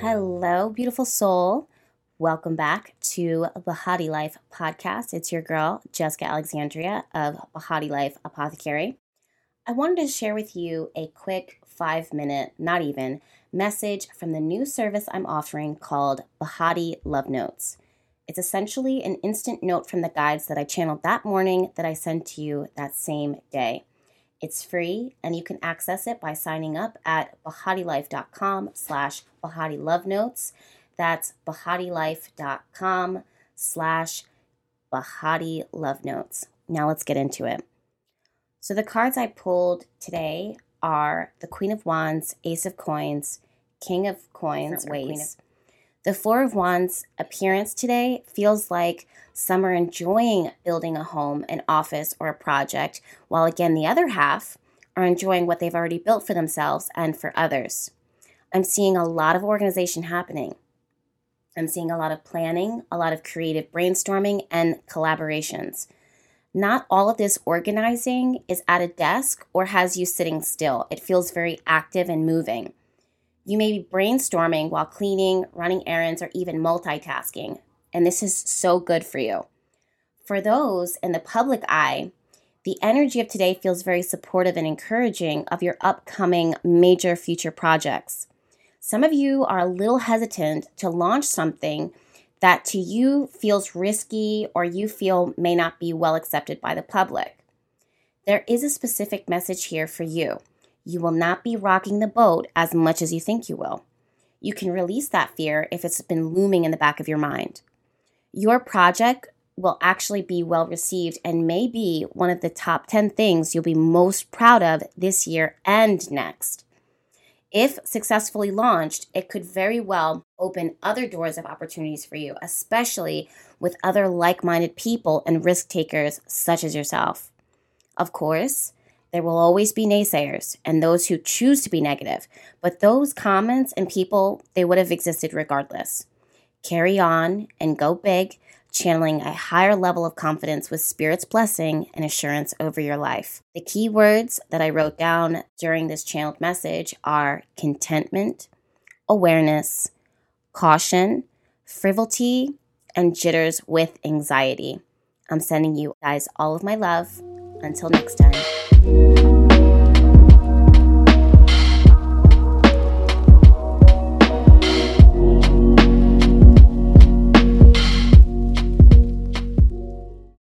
Hello, beautiful soul. Welcome back to Bahati Life podcast. It's your girl, Jessica Alexandria of Bahati Life Apothecary. I wanted to share with you a quick five minute, not even, message from the new service I'm offering called Bahati Love Notes. It's essentially an instant note from the guides that I channeled that morning that I sent to you that same day. It's free and you can access it by signing up at bahatilife.com slash bahati love notes. That's bahatilife.com slash bahati love notes. Now let's get into it. So the cards I pulled today are the Queen of Wands, Ace of Coins, King of Coins, Ways. The Four of Wands appearance today feels like some are enjoying building a home, an office, or a project, while again, the other half are enjoying what they've already built for themselves and for others. I'm seeing a lot of organization happening. I'm seeing a lot of planning, a lot of creative brainstorming, and collaborations. Not all of this organizing is at a desk or has you sitting still. It feels very active and moving. You may be brainstorming while cleaning, running errands, or even multitasking, and this is so good for you. For those in the public eye, the energy of today feels very supportive and encouraging of your upcoming major future projects. Some of you are a little hesitant to launch something that to you feels risky or you feel may not be well accepted by the public. There is a specific message here for you you will not be rocking the boat as much as you think you will. You can release that fear if it's been looming in the back of your mind. Your project will actually be well received and may be one of the top 10 things you'll be most proud of this year and next. If successfully launched, it could very well open other doors of opportunities for you, especially with other like minded people and risk takers such as yourself. Of course, there will always be naysayers and those who choose to be negative, but those comments and people, they would have existed regardless. Carry on and go big, channeling a higher level of confidence with Spirit's blessing and assurance over your life. The key words that I wrote down during this channeled message are contentment, awareness, caution, frivolity, and jitters with anxiety. I'm sending you guys all of my love. Until next time you